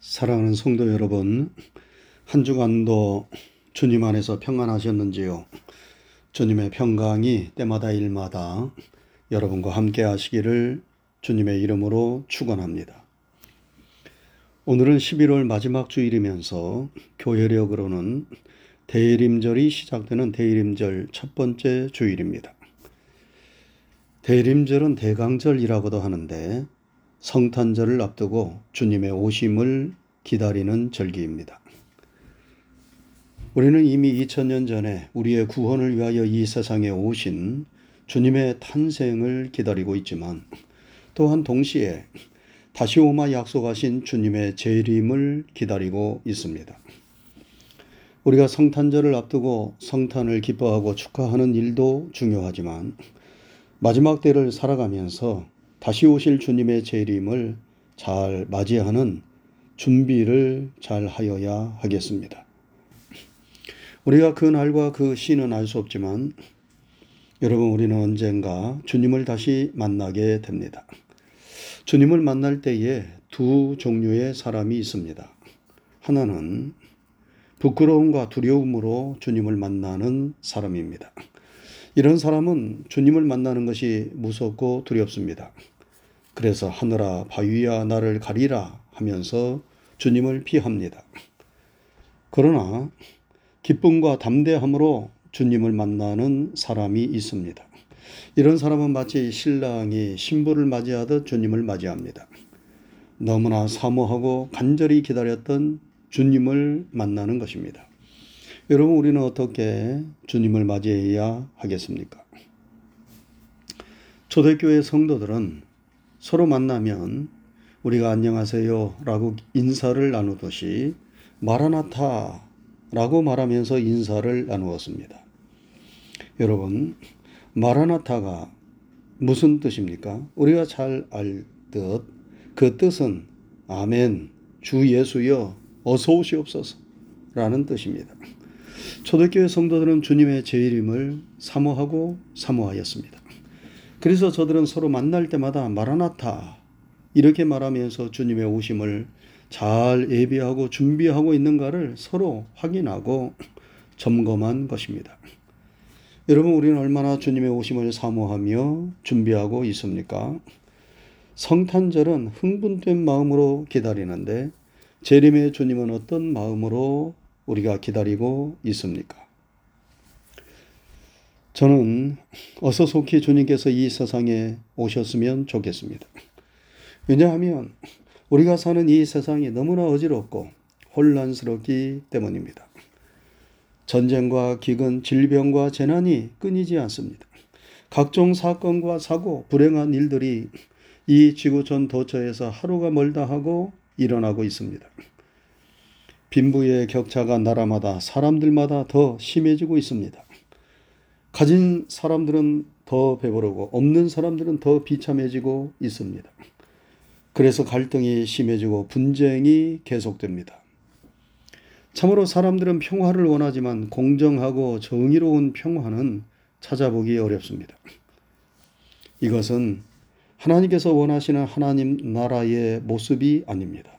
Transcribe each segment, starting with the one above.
사랑하는 성도 여러분, 한 주간도 주님 안에서 평안하셨는지요? 주님의 평강이 때마다 일마다 여러분과 함께 하시기를 주님의 이름으로 축원합니다. 오늘은 11월 마지막 주일이면서 교회력으로는 대림절이 시작되는 대림절 첫 번째 주일입니다. 대림절은 대강절이라고도 하는데 성탄절을 앞두고 주님의 오심을 기다리는 절기입니다. 우리는 이미 2000년 전에 우리의 구원을 위하여 이 세상에 오신 주님의 탄생을 기다리고 있지만 또한 동시에 다시 오마 약속하신 주님의 재림을 기다리고 있습니다. 우리가 성탄절을 앞두고 성탄을 기뻐하고 축하하는 일도 중요하지만 마지막 때를 살아가면서 다시 오실 주님의 재림을 잘 맞이하는 준비를 잘 하여야 하겠습니다. 우리가 그 날과 그 시는 알 수 없지만 여러분 우리는 언젠가 주님을 다시 만나게 됩니다. 주님을 만날 때에 두 종류의 사람이 있습니다. 하나는 부끄러움과 두려움으로 주님을 만나는 사람입니다. 이런 사람은 주님을 만나는 것이 무섭고 두렵습니다. 그래서 하늘아 바위야 나를 가리라 하면서 주님을 피합니다. 그러나 기쁨과 담대함으로 주님을 만나는 사람이 있습니다. 이런 사람은 마치 신랑이 신부를 맞이하듯 주님을 맞이합니다. 너무나 사모하고 간절히 기다렸던 주님을 만나는 것입니다. 여러분, 우리는 어떻게 주님을 맞이해야 하겠습니까? 초대교회 성도들은 서로 만나면 우리가 안녕하세요 라고 인사를 나누듯이 마라나타 라고 말하면서 인사를 나누었습니다. 여러분, 마라나타가 무슨 뜻입니까? 우리가 잘 알 듯 그 뜻은 아멘, 주 예수여, 어서 오시옵소서 라는 뜻입니다. 초대교회 성도들은 주님의 재림을 사모하고 사모하였습니다. 그래서 저들은 서로 만날 때마다 마라나타 이렇게 말하면서 주님의 오심을 잘 예비하고 준비하고 있는가를 서로 확인하고 점검한 것입니다. 여러분, 우리는 얼마나 주님의 오심을 사모하며 준비하고 있습니까? 성탄절은 흥분된 마음으로 기다리는데 재림의 주님은 어떤 마음으로 우리가 기다리고 있습니까? 저는 어서 속히 주님께서 이 세상에 오셨으면 좋겠습니다. 왜냐하면 우리가 사는 이 세상이 너무나 어지럽고 혼란스럽기 때문입니다. 전쟁과 기근, 질병과 재난이 끊이지 않습니다. 각종 사건과 사고, 불행한 일들이 이 지구 전 도처에서 하루가 멀다 하고 일어나고 있습니다. 빈부의 격차가 나라마다 사람들마다 더 심해지고 있습니다. 가진 사람들은 더 배부르고 없는 사람들은 더 비참해지고 있습니다. 그래서 갈등이 심해지고 분쟁이 계속됩니다. 참으로 사람들은 평화를 원하지만 공정하고 정의로운 평화는 찾아보기 어렵습니다. 이것은 하나님께서 원하시는 하나님 나라의 모습이 아닙니다.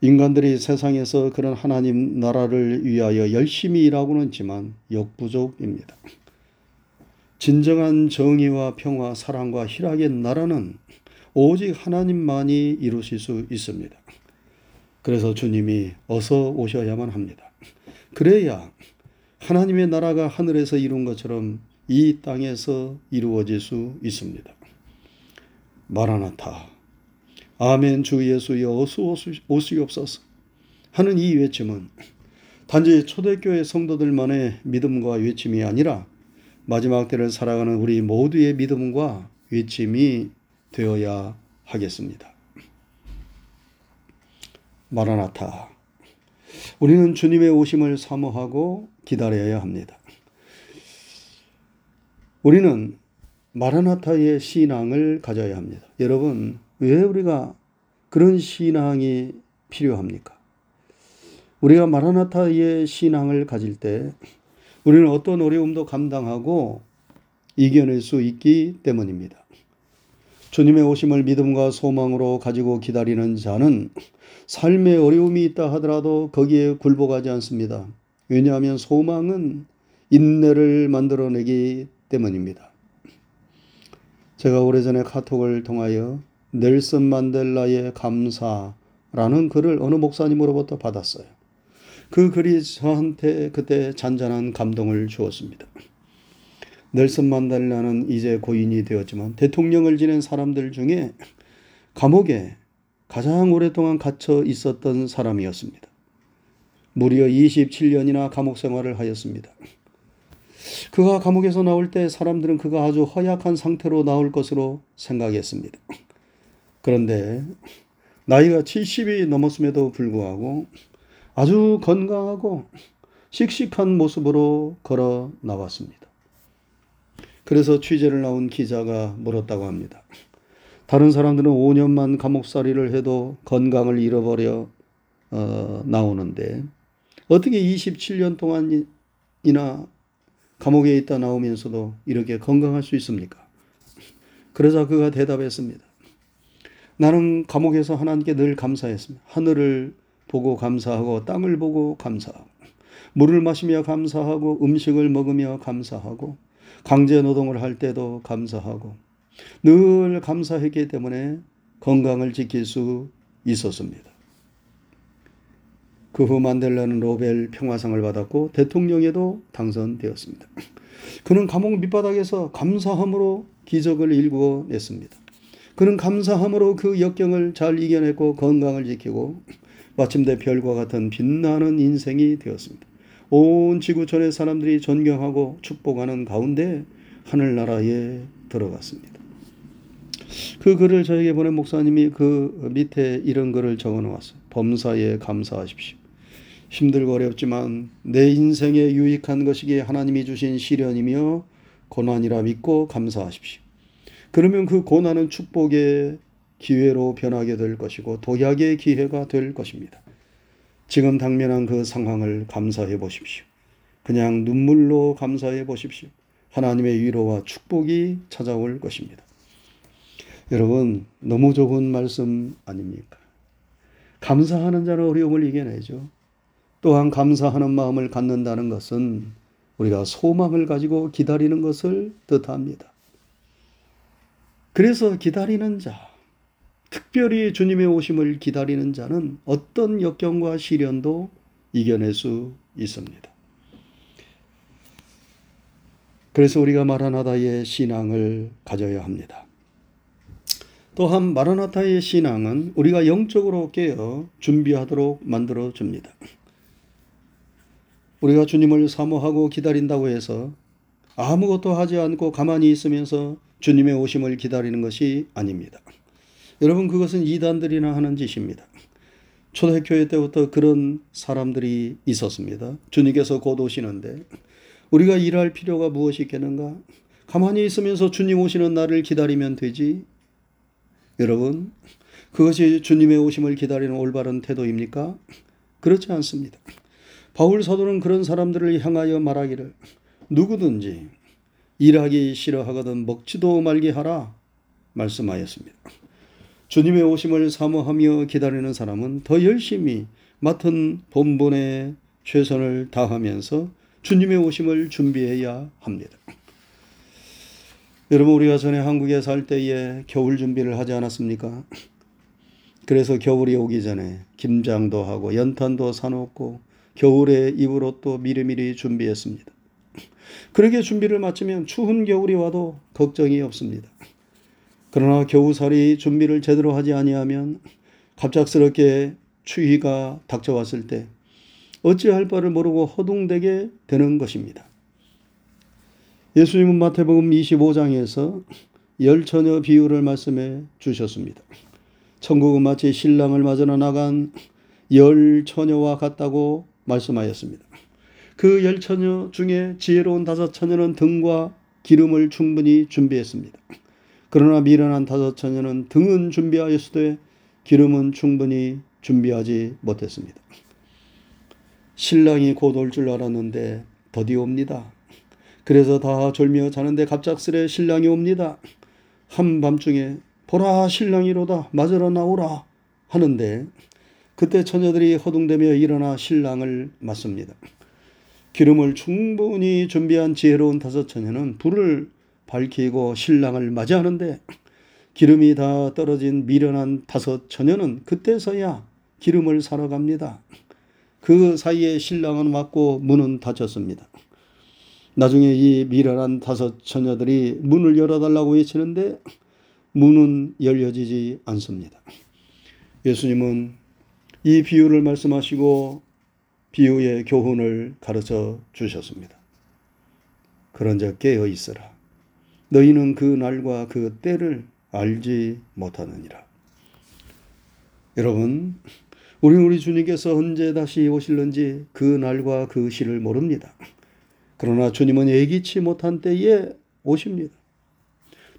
인간들이 세상에서 그런 하나님 나라를 위하여 열심히 일하고는 있지만 역부족입니다. 진정한 정의와 평화, 사랑과 희락의 나라는 오직 하나님만이 이루실 수 있습니다. 그래서 주님이 어서 오셔야만 합니다. 그래야 하나님의 나라가 하늘에서 이룬 것처럼 이 땅에서 이루어질 수 있습니다. 마라나타. 아멘 주 예수여 어서 오시옵소서 하는 이 외침은 단지 초대교회 성도들만의 믿음과 외침이 아니라 마지막 때를 살아가는 우리 모두의 믿음과 외침이 되어야 하겠습니다. 마라나타. 우리는 주님의 오심을 사모하고 기다려야 합니다. 우리는 마라나타의 신앙을 가져야 합니다. 여러분, 왜 우리가 그런 신앙이 필요합니까? 우리가 마라나타의 신앙을 가질 때 우리는 어떤 어려움도 감당하고 이겨낼 수 있기 때문입니다. 주님의 오심을 믿음과 소망으로 가지고 기다리는 자는 삶의 어려움이 있다 하더라도 거기에 굴복하지 않습니다. 왜냐하면 소망은 인내를 만들어내기 때문입니다. 제가 오래전에 카톡을 통하여 넬슨 만델라의 감사라는 글을 어느 목사님으로부터 받았어요. 그 글이 저한테 그때 잔잔한 감동을 주었습니다. 넬슨 만델라는 이제 고인이 되었지만 대통령을 지낸 사람들 중에 감옥에 가장 오랫동안 갇혀 있었던 사람이었습니다. 무려 27년이나 감옥 생활을 하였습니다. 그가 감옥에서 나올 때 사람들은 그가 아주 허약한 상태로 나올 것으로 생각했습니다. 그런데 나이가 70이 넘었음에도 불구하고 아주 건강하고 씩씩한 모습으로 걸어 나왔습니다. 그래서 취재를 나온 기자가 물었다고 합니다. 다른 사람들은 5년만 감옥살이를 해도 건강을 잃어버려 어, 나오는데 어떻게 27년 동안이나 감옥에 있다 나오면서도 이렇게 건강할 수 있습니까? 그러자 그가 대답했습니다. 나는 감옥에서 하나님께 늘 감사했습니다. 하늘을 보고 감사하고 땅을 보고 감사하고 물을 마시며 감사하고 음식을 먹으며 감사하고 강제 노동을 할 때도 감사하고 늘 감사했기 때문에 건강을 지킬 수 있었습니다. 그 후 만델라는 노벨 평화상을 받았고 대통령에도 당선되었습니다. 그는 감옥 밑바닥에서 감사함으로 기적을 일구어 냈습니다. 그는 감사함으로 그 역경을 잘 이겨냈고 건강을 지키고 마침내 별과 같은 빛나는 인생이 되었습니다. 온 지구촌의 사람들이 존경하고 축복하는 가운데 하늘나라에 들어갔습니다. 그 글을 저에게 보낸 목사님이 그 밑에 이런 글을 적어 놓았어요. 범사에 감사하십시오. 힘들고 어렵지만 내 인생에 유익한 것이기에 하나님이 주신 시련이며 고난이라 믿고 감사하십시오. 그러면 그 고난은 축복의 기회로 변하게 될 것이고 도약의 기회가 될 것입니다. 지금 당면한 그 상황을 감사해 보십시오. 그냥 눈물로 감사해 보십시오. 하나님의 위로와 축복이 찾아올 것입니다. 여러분, 너무 좋은 말씀 아닙니까? 감사하는 자는 어려움을 이겨내죠. 또한 감사하는 마음을 갖는다는 것은 우리가 소망을 가지고 기다리는 것을 뜻합니다. 그래서 기다리는 자, 특별히 주님의 오심을 기다리는 자는 어떤 역경과 시련도 이겨낼 수 있습니다. 그래서 우리가 마라나다의 신앙을 가져야 합니다. 또한 마라나타의 신앙은 우리가 영적으로 깨어 준비하도록 만들어 줍니다. 우리가 주님을 사모하고 기다린다고 해서 아무것도 하지 않고 가만히 있으면서 주님의 오심을 기다리는 것이 아닙니다. 여러분 그것은 이단들이나 하는 짓입니다. 초대교회 때부터 그런 사람들이 있었습니다. 주님께서 곧 오시는데 우리가 일할 필요가 무엇이 있겠는가? 가만히 있으면서 주님 오시는 날을 기다리면 되지. 여러분, 그것이 주님의 오심을 기다리는 올바른 태도입니까? 그렇지 않습니다. 바울 사도는 그런 사람들을 향하여 말하기를 누구든지 일하기 싫어하거든 먹지도 말게 하라 말씀하였습니다. 주님의 오심을 사모하며 기다리는 사람은 더 열심히 맡은 본분에 최선을 다하면서 주님의 오심을 준비해야 합니다. 여러분 우리가 전에 한국에 살 때에 겨울 준비를 하지 않았습니까? 그래서 겨울이 오기 전에 김장도 하고 연탄도 사놓고 겨울에 입을 옷도 미리미리 준비했습니다. 그렇게 준비를 마치면 추운 겨울이 와도 걱정이 없습니다. 그러나 겨우살이 준비를 제대로 하지 아니하면 갑작스럽게 추위가 닥쳐왔을 때 어찌할 바를 모르고 허둥대게 되는 것입니다. 예수님은 마태복음 25장에서 열 처녀 비유를 말씀해 주셨습니다. 천국은 마치 신랑을 맞으러 나간 열 처녀와 같다고 말씀하였습니다. 그 열 처녀 중에 지혜로운 다섯 처녀는 등과 기름을 충분히 준비했습니다. 그러나 미련한 다섯 처녀는 등은 준비하였으되 기름은 충분히 준비하지 못했습니다. 신랑이 곧 올 줄 알았는데 더디 옵니다. 그래서 다 졸며 자는데 갑작스레 신랑이 옵니다. 한밤중에 보라 신랑이로다 맞으러 나오라 하는데 그때 처녀들이 허둥대며 일어나 신랑을 맞습니다. 기름을 충분히 준비한 지혜로운 다섯 처녀는 불을 밝히고 신랑을 맞이하는데 기름이 다 떨어진 미련한 다섯 처녀는 그때서야 기름을 사러 갑니다. 그 사이에 신랑은 왔고 문은 닫혔습니다. 나중에 이 미련한 다섯 처녀들이 문을 열어달라고 외치는데 문은 열려지지 않습니다. 예수님은 이 비유를 말씀하시고 비유의 교훈을 가르쳐 주셨습니다. 그런즉 깨어 있어라. 너희는 그 날과 그 때를 알지 못하느니라. 여러분, 우리 우리 주님께서 언제 다시 오실는지 그 날과 그 시를 모릅니다. 그러나 주님은 예기치 못한 때에 오십니다.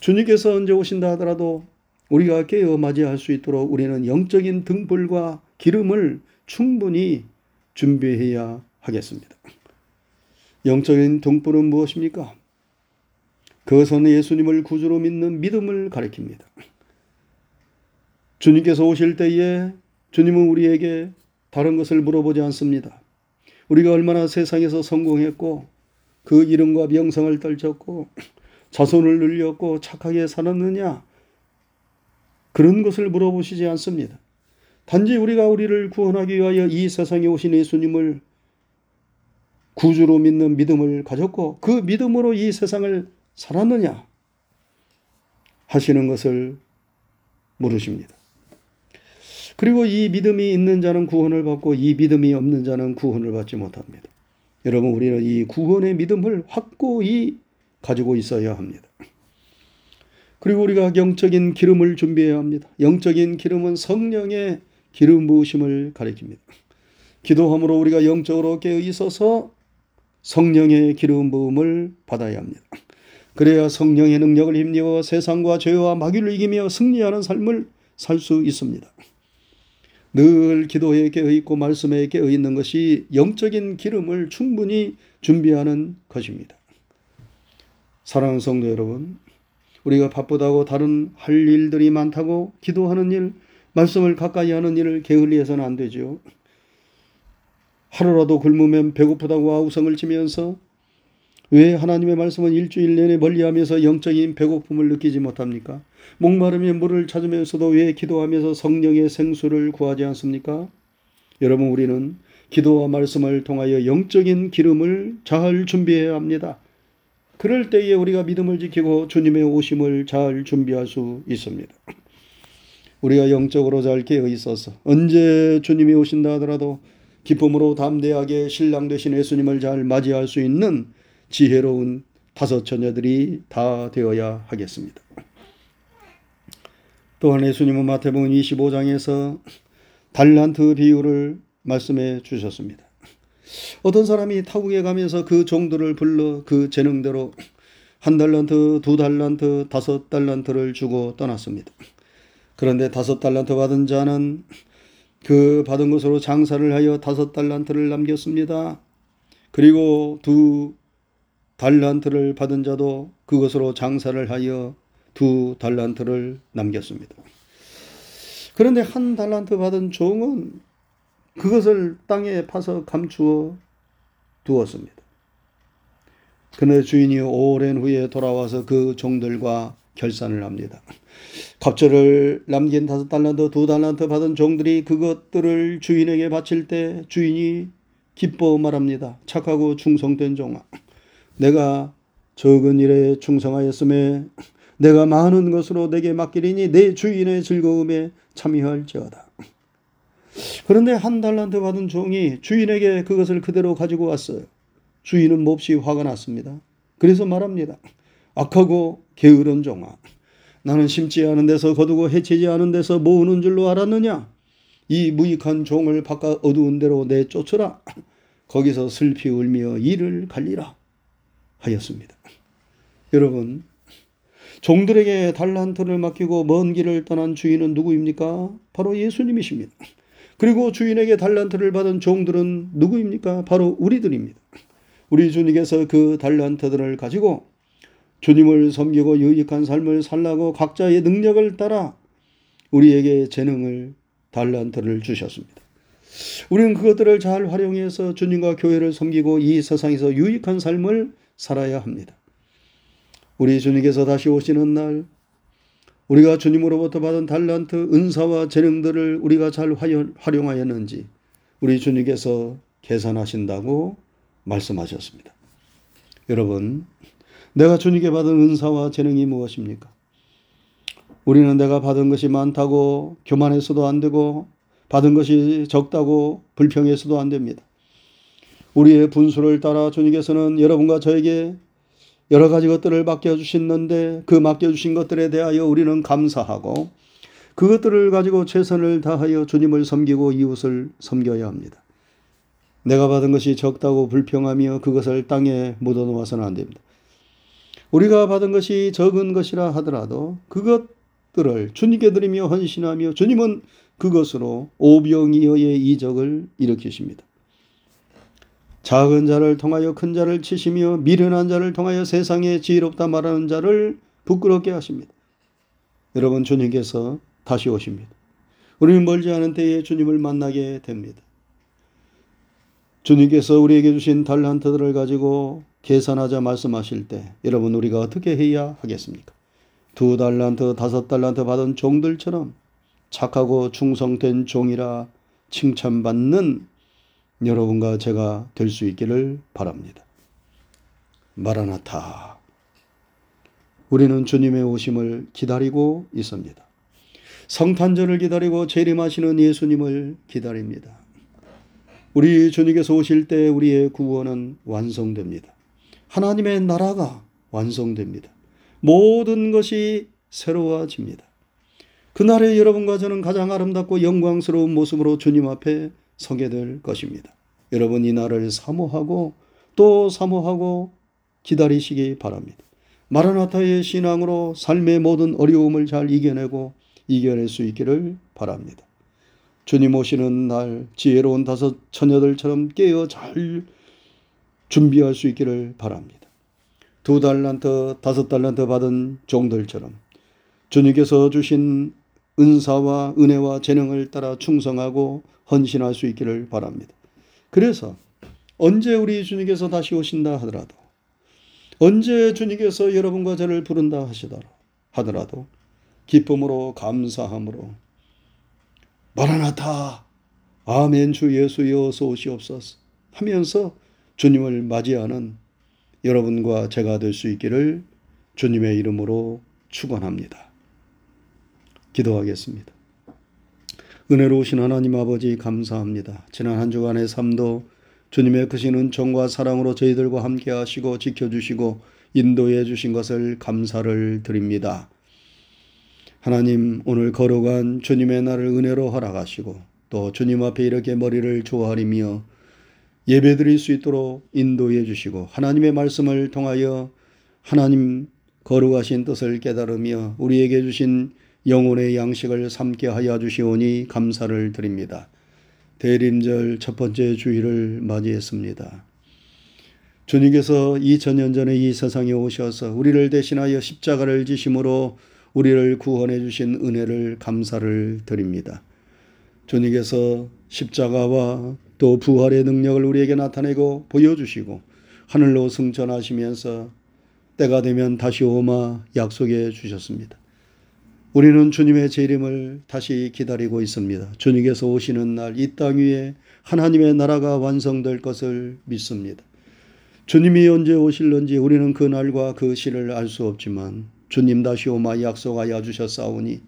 주님께서 언제 오신다 하더라도 우리가 깨어 맞이할 수 있도록 우리는 영적인 등불과 기름을 충분히 준비해야 하겠습니다. 영적인 등불은 무엇입니까? 그것은 예수님을 구주로 믿는 믿음을 가리킵니다. 주님께서 오실 때에 주님은 우리에게 다른 것을 물어보지 않습니다. 우리가 얼마나 세상에서 성공했고 그 이름과 명성을 떨쳤고 자손을 늘렸고 착하게 살았느냐 그런 것을 물어보시지 않습니다. 단지 우리가 우리를 구원하기 위하여 이 세상에 오신 예수님을 구주로 믿는 믿음을 가졌고 그 믿음으로 이 세상을 살았느냐 하시는 것을 물으십니다. 그리고 이 믿음이 있는 자는 구원을 받고 이 믿음이 없는 자는 구원을 받지 못합니다. 여러분 우리는 이 구원의 믿음을 확고히 가지고 있어야 합니다. 그리고 우리가 영적인 기름을 준비해야 합니다. 영적인 기름은 성령의 기름 부으심을 가리킵니다. 기도함으로 우리가 영적으로 깨어 있어서 성령의 기름 부음을 받아야 합니다. 그래야 성령의 능력을 힘입어 세상과 죄와 마귀를 이기며 승리하는 삶을 살 수 있습니다. 늘 기도에 깨어 있고 말씀에 깨어 있는 것이 영적인 기름을 충분히 준비하는 것입니다. 사랑하는 성도 여러분, 우리가 바쁘다고 다른 할 일들이 많다고 기도하는 일, 말씀을 가까이 하는 일을 게을리해서는 안 되죠. 하루라도 굶으면 배고프다고 아우성을 치면서 왜 하나님의 말씀은 일주일 내내 멀리하면서 영적인 배고픔을 느끼지 못합니까? 목마르면 물을 찾으면서도 왜 기도하면서 성령의 생수를 구하지 않습니까? 여러분 우리는 기도와 말씀을 통하여 영적인 기름을 잘 준비해야 합니다. 그럴 때에 우리가 믿음을 지키고 주님의 오심을 잘 준비할 수 있습니다. 우리가 영적으로 잘 깨어 있어서 언제 주님이 오신다 하더라도 기쁨으로 담대하게 신랑 되신 예수님을 잘 맞이할 수 있는 지혜로운 다섯 처녀들이 다 되어야 하겠습니다. 또한 예수님은 마태복음 25장에서 달란트 비유를 말씀해 주셨습니다. 어떤 사람이 타국에 가면서 그 종들을 불러 그 재능대로 한 달란트, 두 달란트, 다섯 달란트를 주고 떠났습니다. 그런데 다섯 달란트 받은 자는 그 받은 것으로 장사를 하여 다섯 달란트를 남겼습니다. 그리고 두 달란트를 받은 자도 그것으로 장사를 하여 두 달란트를 남겼습니다. 그런데 한 달란트 받은 종은 그것을 땅에 파서 감추어 두었습니다. 그의 주인이 오랜 후에 돌아와서 그 종들과 결산을 합니다. 갑절을 남긴 다섯 달란트, 두 달란트 받은 종들이 그것들을 주인에게 바칠 때 주인이 기뻐 말합니다. 착하고 충성된 종아. 내가 적은 일에 충성하였음에 내가 많은 것으로 내게 맡기리니 내 주인의 즐거움에 참여할지어다. 그런데 한 달란트 받은 종이 주인에게 그것을 그대로 가지고 왔어요. 주인은 몹시 화가 났습니다. 그래서 말합니다. 악하고 게으른 종아. 나는 심지 않은 데서 거두고 해치지 않은 데서 모으는 줄로 알았느냐? 이 무익한 종을 바깥 어두운 데로 내쫓으라. 거기서 슬피 울며 이를 갈리라. 하였습니다. 여러분, 종들에게 달란트를 맡기고 먼 길을 떠난 주인은 누구입니까? 바로 예수님이십니다. 그리고 주인에게 달란트를 받은 종들은 누구입니까? 바로 우리들입니다. 우리 주님께서 그 달란트들을 가지고 주님을 섬기고 유익한 삶을 살라고 각자의 능력을 따라 우리에게 재능을 달란트를 주셨습니다. 우리는 그것들을 잘 활용해서 주님과 교회를 섬기고 이 세상에서 유익한 삶을 살아야 합니다. 우리 주님께서 다시 오시는 날 우리가 주님으로부터 받은 달란트, 은사와 재능들을 우리가 잘 활용하였는지 우리 주님께서 계산하신다고 말씀하셨습니다. 여러분, 내가 주님께 받은 은사와 재능이 무엇입니까? 우리는 내가 받은 것이 많다고 교만해서도 안 되고 받은 것이 적다고 불평해서도 안 됩니다. 우리의 분수를 따라 주님께서는 여러분과 저에게 여러 가지 것들을 맡겨주시는데 그 맡겨주신 것들에 대하여 우리는 감사하고 그것들을 가지고 최선을 다하여 주님을 섬기고 이웃을 섬겨야 합니다. 내가 받은 것이 적다고 불평하며 그것을 땅에 묻어놓아서는 안 됩니다. 우리가 받은 것이 적은 것이라 하더라도 그것들을 주님께 드리며 헌신하며 주님은 그것으로 오병이어의 이적을 일으키십니다. 작은 자를 통하여 큰 자를 치시며 미련한 자를 통하여 세상에 지혜롭다 말하는 자를 부끄럽게 하십니다. 여러분 주님께서 다시 오십니다. 우리는 멀지 않은 때에 주님을 만나게 됩니다. 주님께서 우리에게 주신 달란트들을 가지고 계산하자 말씀하실 때 여러분 우리가 어떻게 해야 하겠습니까? 두 달란트, 다섯 달란트 받은 종들처럼 착하고 충성된 종이라 칭찬받는 여러분과 제가 될 수 있기를 바랍니다. 마라나타. 우리는 주님의 오심을 기다리고 있습니다. 성탄절을 기다리고 재림하시는 예수님을 기다립니다. 우리 주님께서 오실 때 우리의 구원은 완성됩니다. 하나님의 나라가 완성됩니다. 모든 것이 새로워집니다. 그날에 여러분과 저는 가장 아름답고 영광스러운 모습으로 주님 앞에 서게 될 것입니다. 여러분 이 날을 사모하고 또 사모하고 기다리시기 바랍니다. 마라나타의 신앙으로 삶의 모든 어려움을 잘 이겨내고 이겨낼 수 있기를 바랍니다. 주님 오시는 날 지혜로운 다섯 처녀들처럼 깨어 잘 준비할 수 있기를 바랍니다. 두 달란트, 다섯 달란트 받은 종들처럼 주님께서 주신 은사와 은혜와 재능을 따라 충성하고 헌신할 수 있기를 바랍니다. 그래서 언제 우리 주님께서 다시 오신다 하더라도 언제 주님께서 여러분과 저를 부른다 하시더라도 기쁨으로 감사함으로 마라나타 아멘 주 예수여 어서 오시옵소서 하면서 주님을 맞이하는 여러분과 제가 될 수 있기를 주님의 이름으로 축원합니다. 기도하겠습니다. 은혜로우신 하나님 아버지 감사합니다. 지난 한 주간의 삶도 주님의 크신 은총과 사랑으로 저희들과 함께 하시고 지켜주시고 인도해 주신 것을 감사를 드립니다. 하나님 오늘 걸어간 주님의 날을 은혜로 허락하시고 또 주님 앞에 이렇게 머리를 조아리며 예배 드릴 수 있도록 인도해 주시고 하나님의 말씀을 통하여 하나님 거룩하신 뜻을 깨달으며 우리에게 주신 영혼의 양식을 삼게 하여 주시오니 감사를 드립니다. 대림절 첫 번째 주일을 맞이했습니다. 주님께서 2000년 전에 이 세상에 오셔서 우리를 대신하여 십자가를 지심으로 우리를 구원해 주신 은혜를 감사를 드립니다. 주님께서 십자가와 또 부활의 능력을 우리에게 나타내고 보여주시고 하늘로 승천하시면서 때가 되면 다시 오마 약속해 주셨습니다. 우리는 주님의 재림을 다시 기다리고 있습니다. 주님께서 오시는 날 이 땅 위에 하나님의 나라가 완성될 것을 믿습니다. 주님이 언제 오실런지 우리는 그 날과 그 시를 알 수 없지만 주님 다시 오마 약속하여 주셨사오니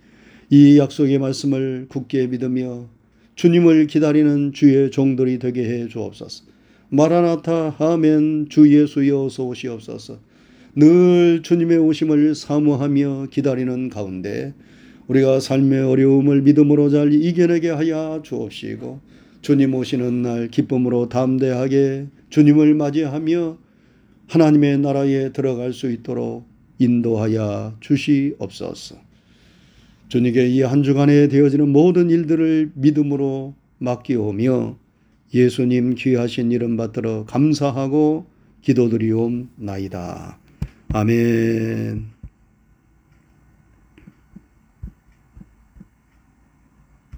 이 약속의 말씀을 굳게 믿으며 주님을 기다리는 주의 종들이 되게 해 주옵소서. 마라나타 아멘 주 예수여 어서 오시옵소서. 늘 주님의 오심을 사모하며 기다리는 가운데 우리가 삶의 어려움을 믿음으로 잘 이겨내게 하여 주옵시고 주님 오시는 날 기쁨으로 담대하게 주님을 맞이하며 하나님의 나라에 들어갈 수 있도록 인도하여 주시옵소서. 주님께 이 한 주간에 되어지는 모든 일들을 믿음으로 맡기오며 예수님 귀하신 이름 받들어 감사하고 기도드리옵나이다. 아멘.